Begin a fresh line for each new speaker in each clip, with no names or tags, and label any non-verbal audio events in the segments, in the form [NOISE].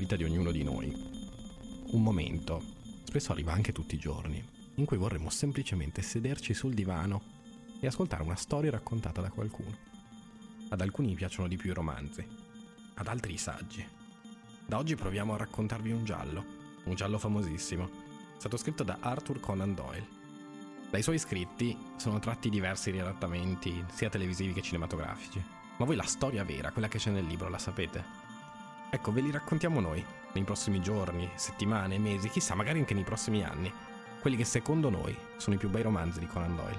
vita di ognuno di noi. Un momento, spesso arriva anche tutti i giorni, in cui vorremmo semplicemente sederci sul divano e ascoltare una storia raccontata da qualcuno. Ad alcuni piacciono di più i romanzi, ad altri i saggi. Da oggi proviamo a raccontarvi un giallo, un giallo famosissimo, stato scritto da Arthur Conan Doyle. Dai suoi scritti sono tratti diversi riadattamenti, sia televisivi che cinematografici. Ma voi la storia vera, quella che c'è nel libro, la sapete? Ecco, ve li raccontiamo noi, nei prossimi giorni, settimane, mesi, chissà, magari anche nei prossimi anni. Quelli che secondo noi sono i più bei romanzi di Conan Doyle.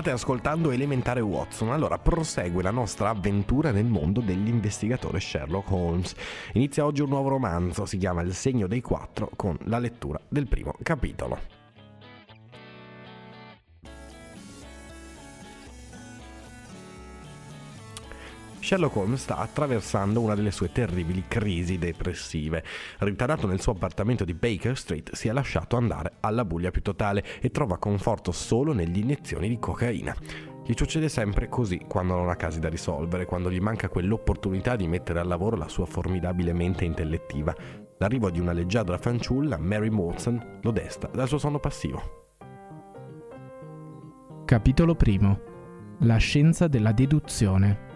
State ascoltando Elementare Watson, allora prosegue la nostra avventura nel mondo dell'investigatore Sherlock Holmes. Inizia oggi un nuovo romanzo, si chiama Il segno dei quattro, con la lettura del primo capitolo. Sherlock Holmes sta attraversando una delle sue terribili crisi depressive. Ritarato nel suo appartamento di Baker Street, si è lasciato andare alla buia più totale e trova conforto solo negli iniezioni di cocaina. Gli succede sempre così quando non ha casi da risolvere, quando gli manca quell'opportunità di mettere al lavoro la sua formidabile mente intellettiva. L'arrivo di una leggiadra fanciulla, Mary Watson, lo desta dal suo sonno passivo.
Capitolo primo. La scienza della deduzione.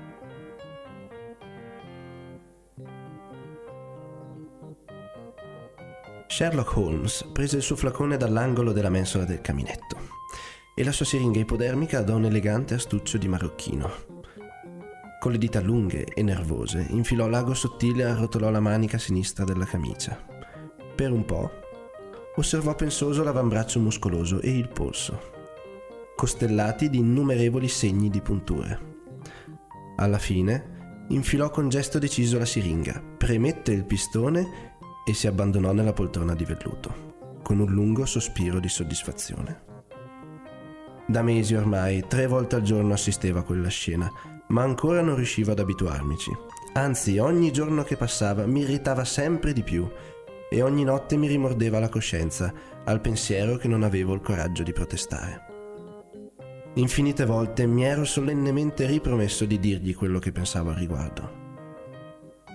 Sherlock Holmes prese il suo flacone dall'angolo della mensola del caminetto e la sua siringa ipodermica da un elegante astuccio di marocchino. Con le dita lunghe e nervose infilò l'ago sottile e arrotolò la manica sinistra della camicia. Per un po' osservò pensoso l'avambraccio muscoloso e il polso, costellati di innumerevoli segni di punture. Alla fine infilò con gesto deciso la siringa, premette il pistone e si abbandonò nella poltrona di velluto, con un lungo sospiro di soddisfazione. Da mesi ormai, tre volte al giorno assisteva a quella scena, ma ancora non riuscivo ad abituarmici. Anzi, ogni giorno che passava mi irritava sempre di più e ogni notte mi rimordeva la coscienza al pensiero che non avevo il coraggio di protestare. Infinite volte mi ero solennemente ripromesso di dirgli quello che pensavo al riguardo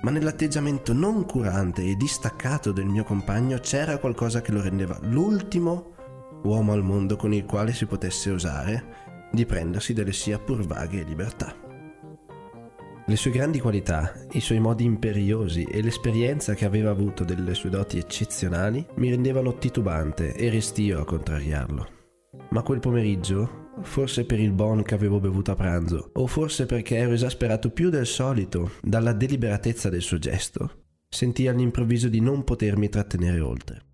ma nell'atteggiamento non curante e distaccato del mio compagno c'era qualcosa che lo rendeva l'ultimo uomo al mondo con il quale si potesse osare di prendersi delle sia pur vaghe libertà. Le sue grandi qualità, i suoi modi imperiosi e l'esperienza che aveva avuto delle sue doti eccezionali mi rendevano titubante e restio a contrariarlo. Ma quel pomeriggio forse per il bon che avevo bevuto a pranzo, o forse perché ero esasperato più del solito dalla deliberatezza del suo gesto, sentii all'improvviso di non potermi trattenere oltre.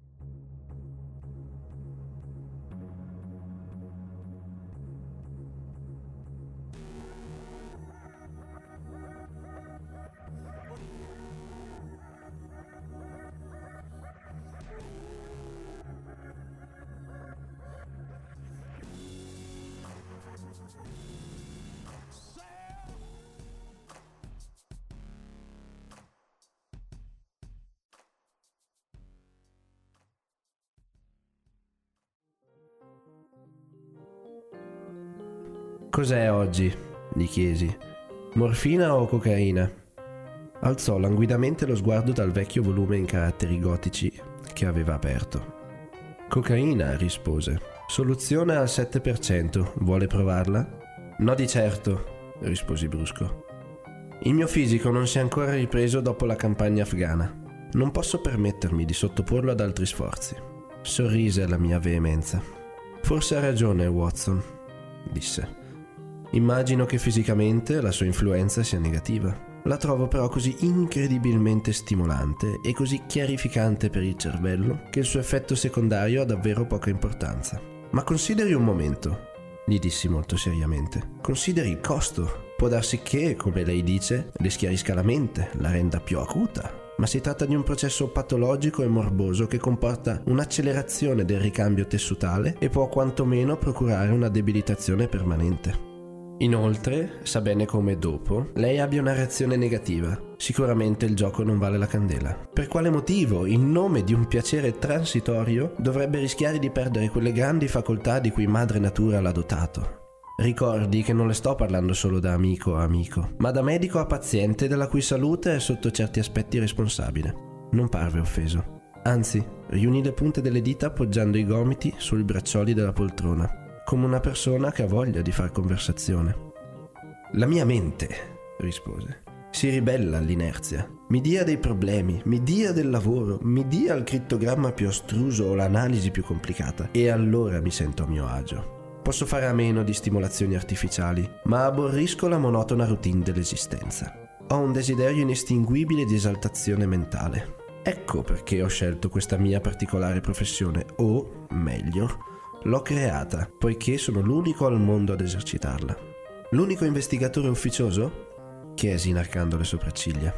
Cos'è oggi? gli chiesi. Morfina o cocaina? Alzò languidamente lo sguardo dal vecchio volume in caratteri gotici che aveva aperto. Cocaina, rispose. Soluzione al 7%. Vuole provarla? No di certo, risposi brusco. Il mio fisico non si è ancora ripreso dopo la campagna afghana. Non posso permettermi di sottoporlo ad altri sforzi. Sorrise alla mia veemenza. Forse ha ragione, Watson, disse. Immagino che fisicamente la sua influenza sia negativa. La trovo però così incredibilmente stimolante e così chiarificante per il cervello che il suo effetto secondario ha davvero poca importanza. Ma consideri un momento, gli dissi molto seriamente. Consideri il costo. Può darsi che, come lei dice, le schiarisca la mente, la renda più acuta, ma si tratta di un processo patologico e morboso che comporta un'accelerazione del ricambio tessutale e può quantomeno procurare una debilitazione permanente. Inoltre, sa bene come dopo lei abbia una reazione negativa. Sicuramente il gioco non vale la candela. Per quale motivo, in nome di un piacere transitorio, dovrebbe rischiare di perdere quelle grandi facoltà di cui madre natura l'ha dotato? Ricordi che non le sto parlando solo da amico a amico, ma da medico a paziente della cui salute è sotto certi aspetti responsabile. Non parve offeso. Anzi, riunì le punte delle dita appoggiando i gomiti sui braccioli della poltrona come una persona che ha voglia di far conversazione. La mia mente, rispose, si ribella all'inerzia. Mi dia dei problemi, mi dia del lavoro, mi dia il crittogramma più astruso o l'analisi più complicata e allora mi sento a mio agio. Posso fare a meno di stimolazioni artificiali, ma aborrisco la monotona routine dell'esistenza. Ho un desiderio inestinguibile di esaltazione mentale. Ecco perché ho scelto questa mia particolare professione, o, meglio, L'ho creata, poiché sono l'unico al mondo ad esercitarla. L'unico investigatore ufficioso? chiesi inarcando le sopracciglia.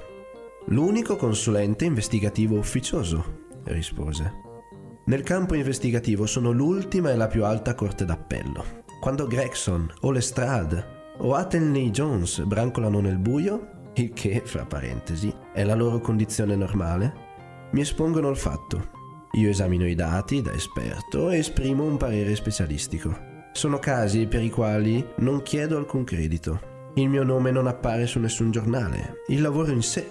L'unico consulente investigativo ufficioso, rispose. Nel campo investigativo sono l'ultima e la più alta corte d'appello. Quando Gregson o Lestrade o Athelney Jones brancolano nel buio, il che, fra parentesi, è la loro condizione normale, mi espongono il fatto io esamino i dati da esperto e esprimo un parere specialistico. Sono casi per i quali non chiedo alcun credito. Il mio nome non appare su nessun giornale. Il lavoro in sé.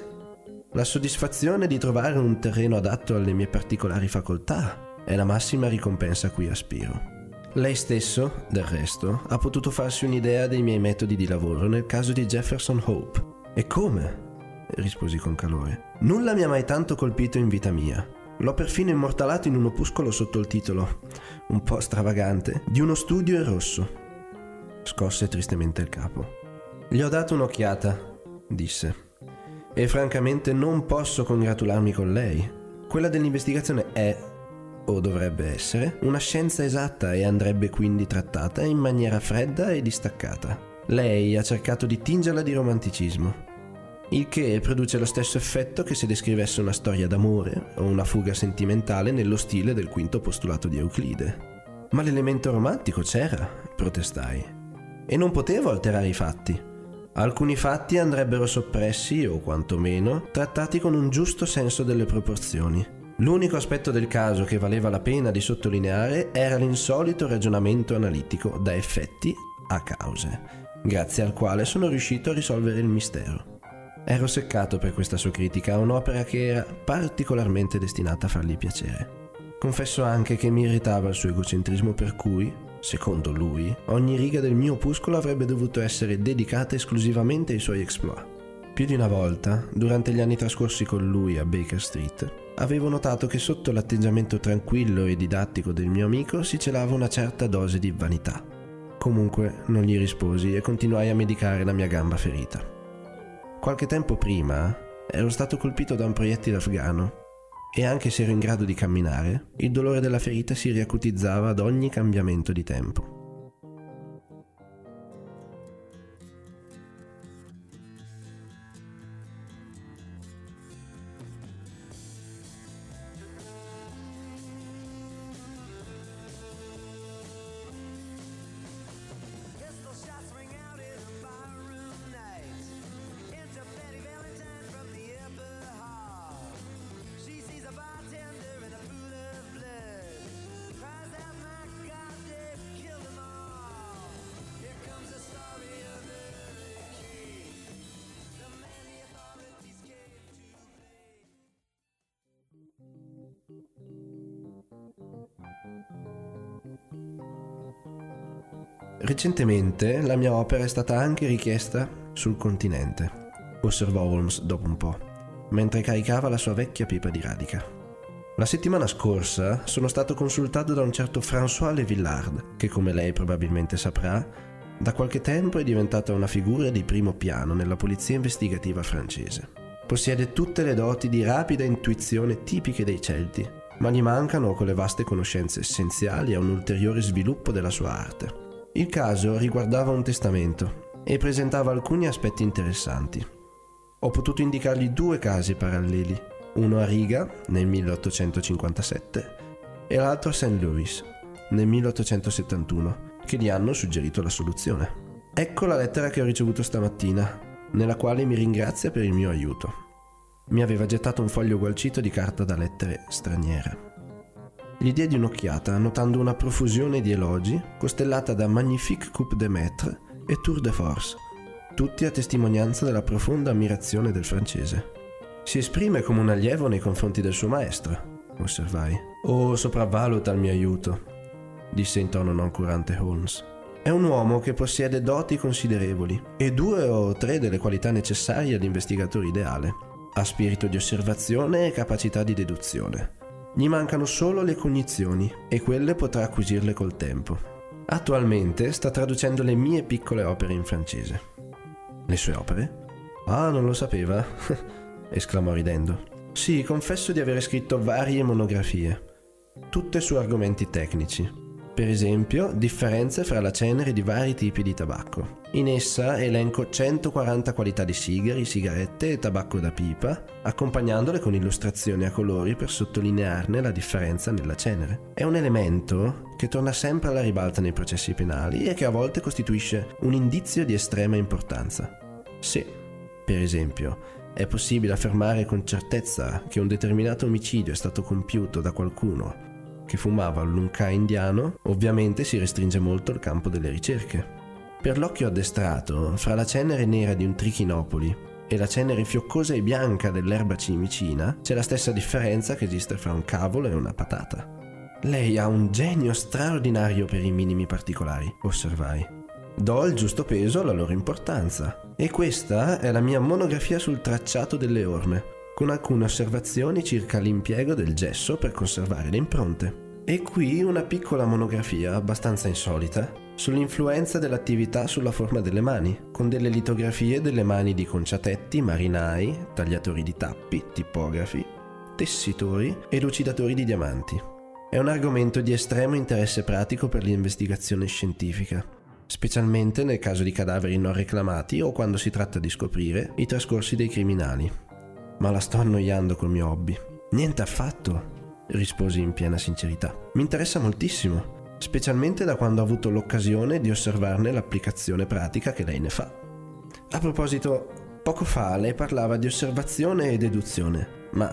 La soddisfazione di trovare un terreno adatto alle mie particolari facoltà è la massima ricompensa a cui aspiro. Lei stesso, del resto, ha potuto farsi un'idea dei miei metodi di lavoro nel caso di Jefferson Hope. E come? risposi con calore. Nulla mi ha mai tanto colpito in vita mia. L'ho perfino immortalato in un opuscolo sotto il titolo, un po' stravagante, di uno studio in rosso. Scosse tristemente il capo. Gli ho dato un'occhiata, disse. E francamente non posso congratularmi con lei. Quella dell'investigazione è, o dovrebbe essere, una scienza esatta e andrebbe quindi trattata in maniera fredda e distaccata. Lei ha cercato di tingerla di romanticismo il che produce lo stesso effetto che se descrivesse una storia d'amore o una fuga sentimentale nello stile del quinto postulato di Euclide. Ma l'elemento romantico c'era, protestai, e non potevo alterare i fatti. Alcuni fatti andrebbero soppressi o quantomeno trattati con un giusto senso delle proporzioni. L'unico aspetto del caso che valeva la pena di sottolineare era l'insolito ragionamento analitico da effetti a cause, grazie al quale sono riuscito a risolvere il mistero. Ero seccato per questa sua critica a un'opera che era particolarmente destinata a fargli piacere. Confesso anche che mi irritava il suo egocentrismo per cui, secondo lui, ogni riga del mio opuscolo avrebbe dovuto essere dedicata esclusivamente ai suoi exploit. Più di una volta, durante gli anni trascorsi con lui a Baker Street, avevo notato che sotto l'atteggiamento tranquillo e didattico del mio amico si celava una certa dose di vanità. Comunque non gli risposi e continuai a medicare la mia gamba ferita. Qualche tempo prima ero stato colpito da un proiettile afgano e anche se ero in grado di camminare, il dolore della ferita si riacutizzava ad ogni cambiamento di tempo. Recentemente la mia opera è stata anche richiesta sul continente, osservò Holmes dopo un po', mentre caricava la sua vecchia pipa di radica. La settimana scorsa sono stato consultato da un certo François Le Villard, che come lei probabilmente saprà, da qualche tempo è diventata una figura di primo piano nella polizia investigativa francese. Possiede tutte le doti di rapida intuizione tipiche dei Celti, ma gli mancano quelle vaste conoscenze essenziali a un ulteriore sviluppo della sua arte. Il caso riguardava un testamento e presentava alcuni aspetti interessanti. Ho potuto indicargli due casi paralleli, uno a Riga nel 1857 e l'altro a St. Louis nel 1871, che gli hanno suggerito la soluzione. Ecco la lettera che ho ricevuto stamattina, nella quale mi ringrazia per il mio aiuto. Mi aveva gettato un foglio gualcito di carta da lettere straniere. Gli diedi un'occhiata, notando una profusione di elogi, costellata da Magnifique Coupe de Maître e Tour de Force, tutti a testimonianza della profonda ammirazione del francese. Si esprime come un allievo nei confronti del suo maestro, osservai. Oh, sopravvaluta il mio aiuto, disse in tono noncurante Holmes. È un uomo che possiede doti considerevoli e due o tre delle qualità necessarie all'investigatore ideale. Ha spirito di osservazione e capacità di deduzione. Gli mancano solo le cognizioni e quelle potrà acquisirle col tempo. Attualmente sta traducendo le mie piccole opere in francese. Le sue opere? Ah, non lo sapeva? [LAUGHS] esclamò ridendo. Sì, confesso di aver scritto varie monografie, tutte su argomenti tecnici. Per esempio, differenze fra la cenere di vari tipi di tabacco. In essa elenco 140 qualità di sigari, sigarette e tabacco da pipa, accompagnandole con illustrazioni a colori per sottolinearne la differenza nella cenere. È un elemento che torna sempre alla ribalta nei processi penali e che a volte costituisce un indizio di estrema importanza. Sì, per esempio, è possibile affermare con certezza che un determinato omicidio è stato compiuto da qualcuno che fumava lunca indiano, ovviamente si restringe molto il campo delle ricerche. Per l'occhio addestrato, fra la cenere nera di un trichinopoli e la cenere fioccosa e bianca dell'erba cimicina, c'è la stessa differenza che esiste fra un cavolo e una patata. Lei ha un genio straordinario per i minimi particolari, osservai. Do il giusto peso alla loro importanza. E questa è la mia monografia sul tracciato delle orme, con alcune osservazioni circa l'impiego del gesso per conservare le impronte. E qui una piccola monografia abbastanza insolita sull'influenza dell'attività sulla forma delle mani, con delle litografie delle mani di conciatetti, marinai, tagliatori di tappi, tipografi, tessitori e lucidatori di diamanti. È un argomento di estremo interesse pratico per l'investigazione scientifica, specialmente nel caso di cadaveri non reclamati o quando si tratta di scoprire i trascorsi dei criminali ma la sto annoiando col mio hobby. Niente affatto, risposi in piena sincerità. Mi interessa moltissimo, specialmente da quando ho avuto l'occasione di osservarne l'applicazione pratica che lei ne fa. A proposito, poco fa lei parlava di osservazione e deduzione, ma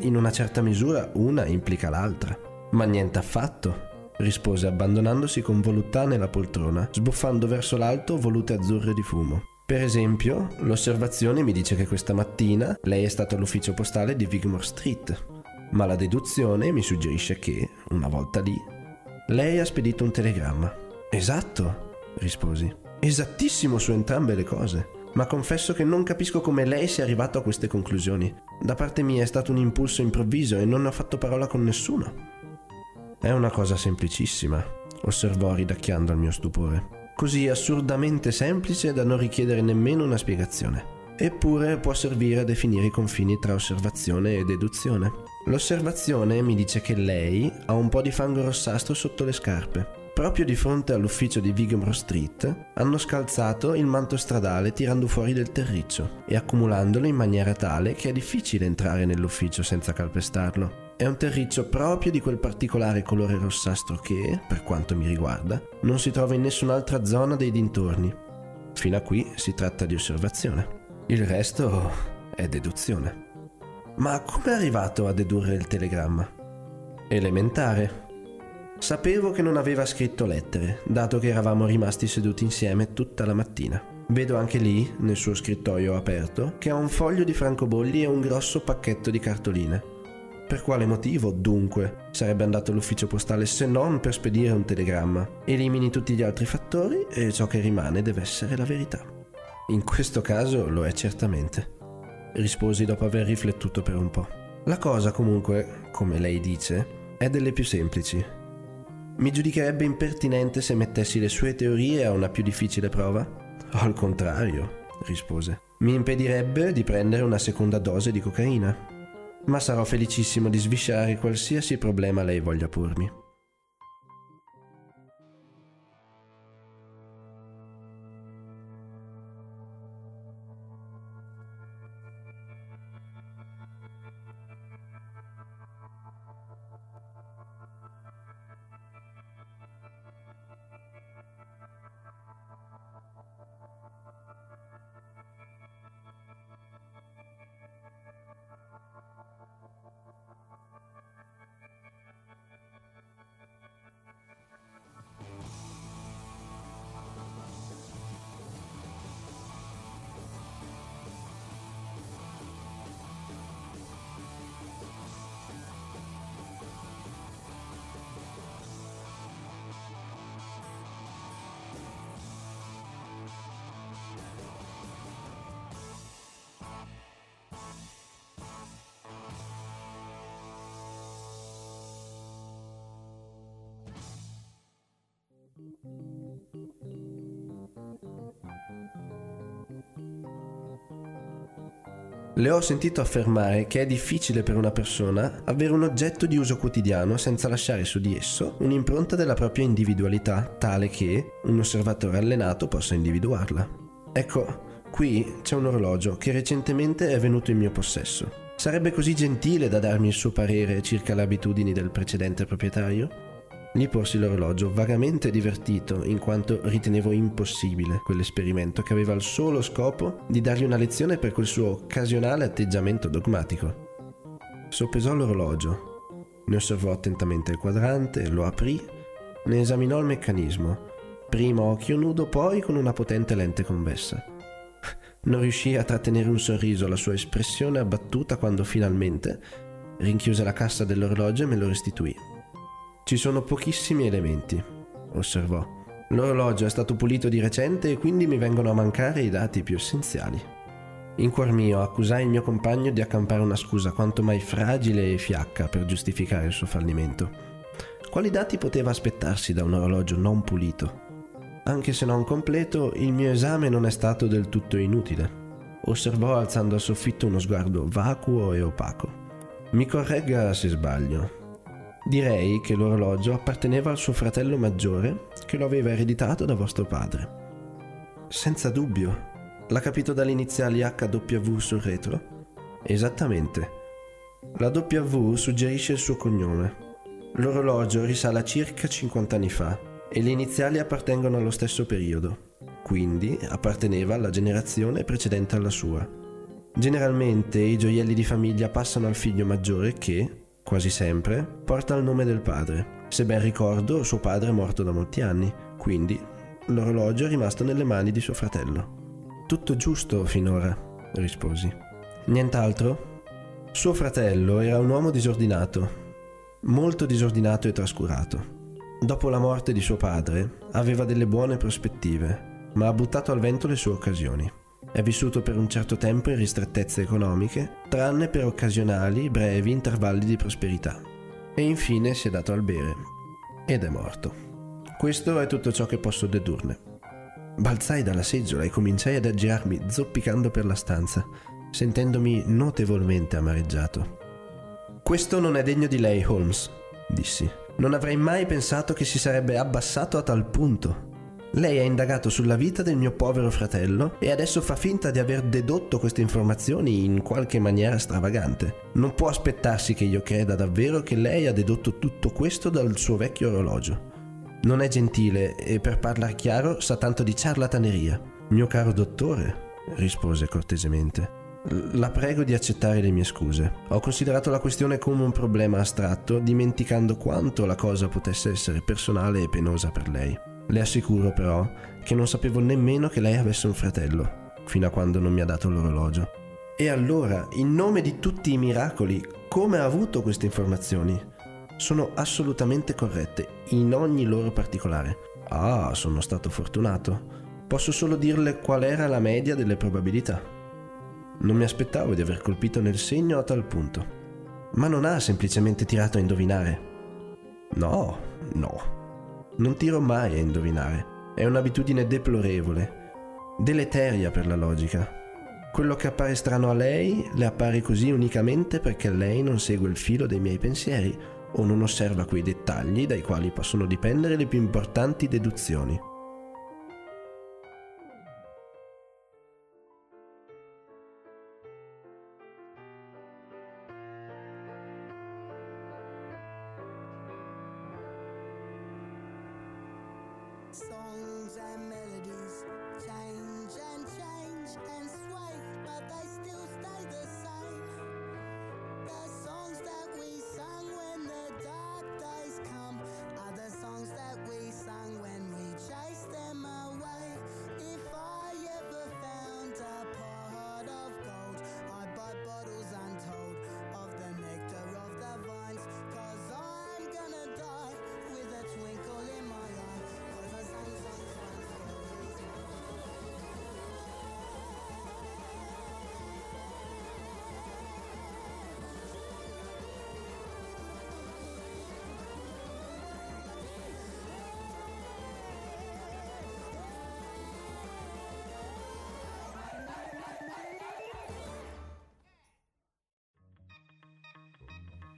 in una certa misura una implica l'altra. Ma niente affatto, rispose abbandonandosi con voluttà nella poltrona, sbuffando verso l'alto volute azzurre di fumo. Per esempio, l'osservazione mi dice che questa mattina lei è stato all'ufficio postale di Wigmore Street, ma la deduzione mi suggerisce che, una volta lì, lei ha spedito un telegramma. Esatto, risposi. Esattissimo su entrambe le cose. Ma confesso che non capisco come lei sia arrivato a queste conclusioni. Da parte mia è stato un impulso improvviso e non ho fatto parola con nessuno. È una cosa semplicissima, osservò ridacchiando al mio stupore così assurdamente semplice da non richiedere nemmeno una spiegazione. Eppure può servire a definire i confini tra osservazione e deduzione. L'osservazione mi dice che lei ha un po' di fango rossastro sotto le scarpe. Proprio di fronte all'ufficio di Wigamore Street hanno scalzato il manto stradale tirando fuori del terriccio e accumulandolo in maniera tale che è difficile entrare nell'ufficio senza calpestarlo. È un terriccio proprio di quel particolare colore rossastro che, per quanto mi riguarda, non si trova in nessun'altra zona dei dintorni. Fino a qui si tratta di osservazione. Il resto è deduzione. Ma come è arrivato a dedurre il telegramma? Elementare. Sapevo che non aveva scritto lettere, dato che eravamo rimasti seduti insieme tutta la mattina. Vedo anche lì, nel suo scrittoio aperto, che ha un foglio di francobolli e un grosso pacchetto di cartoline. Per quale motivo, dunque, sarebbe andato all'ufficio postale se non per spedire un telegramma? Elimini tutti gli altri fattori e ciò che rimane deve essere la verità. In questo caso lo è certamente, risposi dopo aver riflettuto per un po'. La cosa comunque, come lei dice, è delle più semplici. Mi giudicherebbe impertinente se mettessi le sue teorie a una più difficile prova? Al contrario, rispose. Mi impedirebbe di prendere una seconda dose di cocaina ma sarò felicissimo di sviscerare qualsiasi problema lei voglia pormi. Le ho sentito affermare che è difficile per una persona avere un oggetto di uso quotidiano senza lasciare su di esso un'impronta della propria individualità tale che un osservatore allenato possa individuarla. Ecco, qui c'è un orologio che recentemente è venuto in mio possesso. Sarebbe così gentile da darmi il suo parere circa le abitudini del precedente proprietario? Gli porsi l'orologio, vagamente divertito, in quanto ritenevo impossibile quell'esperimento che aveva il solo scopo di dargli una lezione per quel suo occasionale atteggiamento dogmatico. Soppesò l'orologio, ne osservò attentamente il quadrante, lo aprì, ne esaminò il meccanismo, prima a occhio nudo, poi con una potente lente convessa. Non riuscì a trattenere un sorriso alla sua espressione abbattuta quando finalmente rinchiuse la cassa dell'orologio e me lo restituì. Ci sono pochissimi elementi, osservò. L'orologio è stato pulito di recente e quindi mi vengono a mancare i dati più essenziali. In cuor mio accusai il mio compagno di accampare una scusa quanto mai fragile e fiacca per giustificare il suo fallimento. Quali dati poteva aspettarsi da un orologio non pulito? Anche se non completo, il mio esame non è stato del tutto inutile. Osservò alzando al soffitto uno sguardo vacuo e opaco. Mi corregga se sbaglio, Direi che l'orologio apparteneva al suo fratello maggiore che lo aveva ereditato da vostro padre. Senza dubbio. L'ha capito dalle iniziali HW sul retro? Esattamente. La W suggerisce il suo cognome. L'orologio risale a circa 50 anni fa e le iniziali appartengono allo stesso periodo, quindi apparteneva alla generazione precedente alla sua. Generalmente i gioielli di famiglia passano al figlio maggiore che, quasi sempre, porta il nome del padre. Se ben ricordo, suo padre è morto da molti anni, quindi l'orologio è rimasto nelle mani di suo fratello. Tutto giusto finora, risposi. Nient'altro? Suo fratello era un uomo disordinato, molto disordinato e trascurato. Dopo la morte di suo padre aveva delle buone prospettive, ma ha buttato al vento le sue occasioni. È vissuto per un certo tempo in ristrettezze economiche, tranne per occasionali, brevi intervalli di prosperità. E infine si è dato al bere. Ed è morto. Questo è tutto ciò che posso dedurne. Balzai dalla seggiola e cominciai ad aggirarmi zoppicando per la stanza, sentendomi notevolmente amareggiato. Questo non è degno di lei, Holmes, dissi. Non avrei mai pensato che si sarebbe abbassato a tal punto. Lei ha indagato sulla vita del mio povero fratello e adesso fa finta di aver dedotto queste informazioni in qualche maniera stravagante. Non può aspettarsi che io creda davvero che lei ha dedotto tutto questo dal suo vecchio orologio. Non è gentile e per parlar chiaro sa tanto di ciarlataneria. Mio caro dottore, rispose cortesemente. La prego di accettare le mie scuse. Ho considerato la questione come un problema astratto, dimenticando quanto la cosa potesse essere personale e penosa per lei. Le assicuro però che non sapevo nemmeno che lei avesse un fratello, fino a quando non mi ha dato l'orologio. E allora, in nome di tutti i miracoli, come ha avuto queste informazioni? Sono assolutamente corrette, in ogni loro particolare. Ah, sono stato fortunato. Posso solo dirle qual era la media delle probabilità. Non mi aspettavo di aver colpito nel segno a tal punto. Ma non ha semplicemente tirato a indovinare. No, no. Non tiro mai a indovinare. È un'abitudine deplorevole, deleteria per la logica. Quello che appare strano a lei le appare così unicamente perché lei non segue il filo dei miei pensieri o non osserva quei dettagli dai quali possono dipendere le più importanti deduzioni.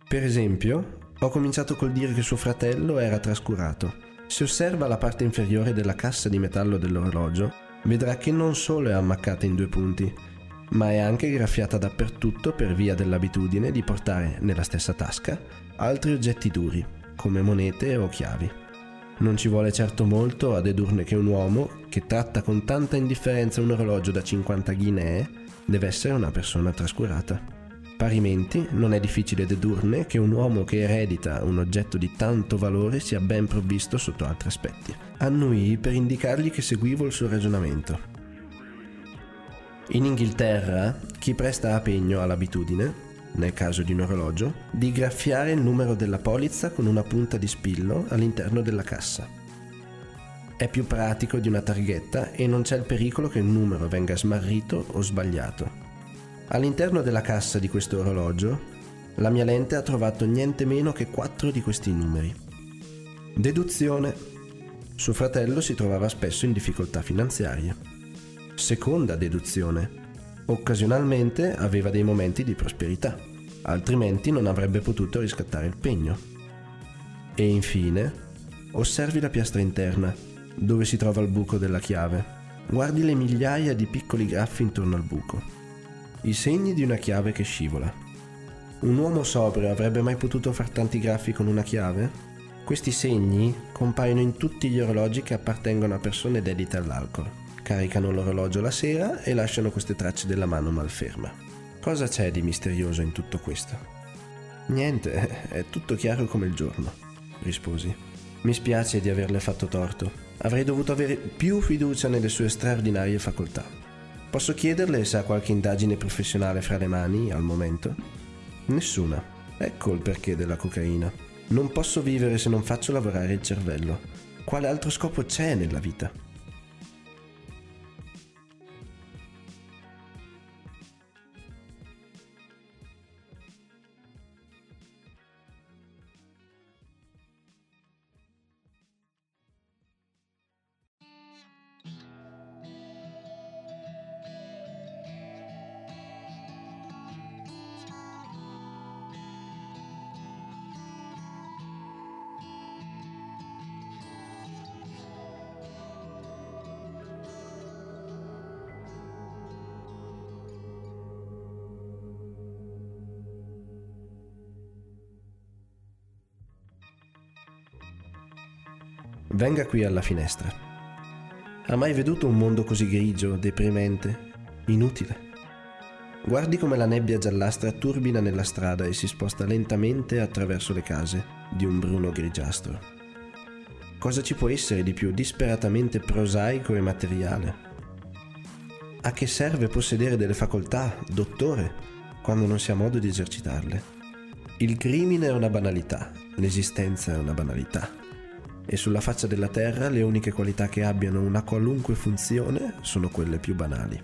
Per esempio, ho cominciato col dire che suo fratello era trascurato. Se osserva la parte inferiore della cassa di metallo dell'orologio, vedrà che non solo è ammaccata in due punti, ma è anche graffiata dappertutto per via dell'abitudine di portare nella stessa tasca altri oggetti duri, come monete o chiavi. Non ci vuole certo molto a dedurne che un uomo che tratta con tanta indifferenza un orologio da 50 guinee deve essere una persona trascurata. Parimenti, non è difficile dedurne che un uomo che eredita un oggetto di tanto valore sia ben provvisto sotto altri aspetti. Annui per indicargli che seguivo il suo ragionamento. In Inghilterra, chi presta a pegno ha l'abitudine, nel caso di un orologio, di graffiare il numero della polizza con una punta di spillo all'interno della cassa. È più pratico di una targhetta e non c'è il pericolo che il numero venga smarrito o sbagliato. All'interno della cassa di questo orologio, la mia lente ha trovato niente meno che quattro di questi numeri. Deduzione. Suo fratello si trovava spesso in difficoltà finanziarie. Seconda deduzione. Occasionalmente aveva dei momenti di prosperità, altrimenti non avrebbe potuto riscattare il pegno. E infine, osservi la piastra interna, dove si trova il buco della chiave. Guardi le migliaia di piccoli graffi intorno al buco i segni di una chiave che scivola. Un uomo sobrio avrebbe mai potuto far tanti graffi con una chiave? Questi segni compaiono in tutti gli orologi che appartengono a persone dedite all'alcol. Caricano l'orologio la sera e lasciano queste tracce della mano malferma. Cosa c'è di misterioso in tutto questo? Niente, [LAUGHS] è tutto chiaro come il giorno, risposi. Mi spiace di averle fatto torto. Avrei dovuto avere più fiducia nelle sue straordinarie facoltà. Posso chiederle se ha qualche indagine professionale fra le mani al momento? Nessuna. Ecco il perché della cocaina. Non posso vivere se non faccio lavorare il cervello. Quale altro scopo c'è nella vita? Venga qui alla finestra. Ha mai veduto un mondo così grigio, deprimente, inutile? Guardi come la nebbia giallastra turbina nella strada e si sposta lentamente attraverso le case di un bruno grigiastro. Cosa ci può essere di più disperatamente prosaico e materiale? A che serve possedere delle facoltà, dottore, quando non si ha modo di esercitarle? Il crimine è una banalità, l'esistenza è una banalità e sulla faccia della Terra le uniche qualità che abbiano una qualunque funzione sono quelle più banali.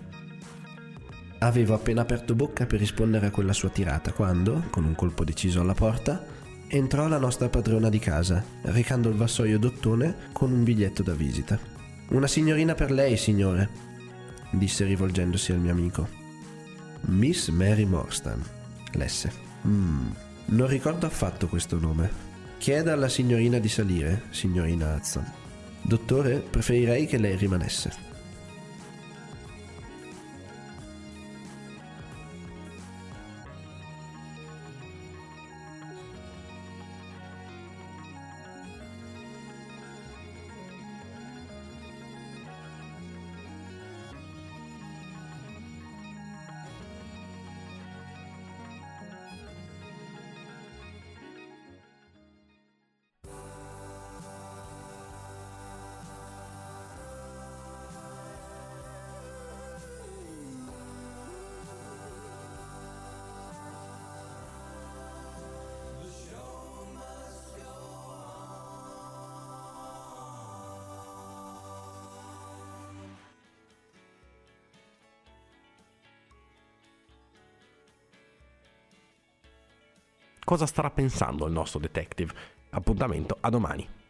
Avevo appena aperto bocca per rispondere a quella sua tirata quando, con un colpo deciso alla porta, entrò la nostra padrona di casa, recando il vassoio d'ottone con un biglietto da visita. Una signorina per lei, signore, disse rivolgendosi al mio amico. Miss Mary Morstan, lesse. Mm, non ricordo affatto questo nome. Chieda alla signorina di salire, signorina Hudson. Dottore, preferirei che lei rimanesse.
Cosa starà pensando il nostro detective? Appuntamento a domani.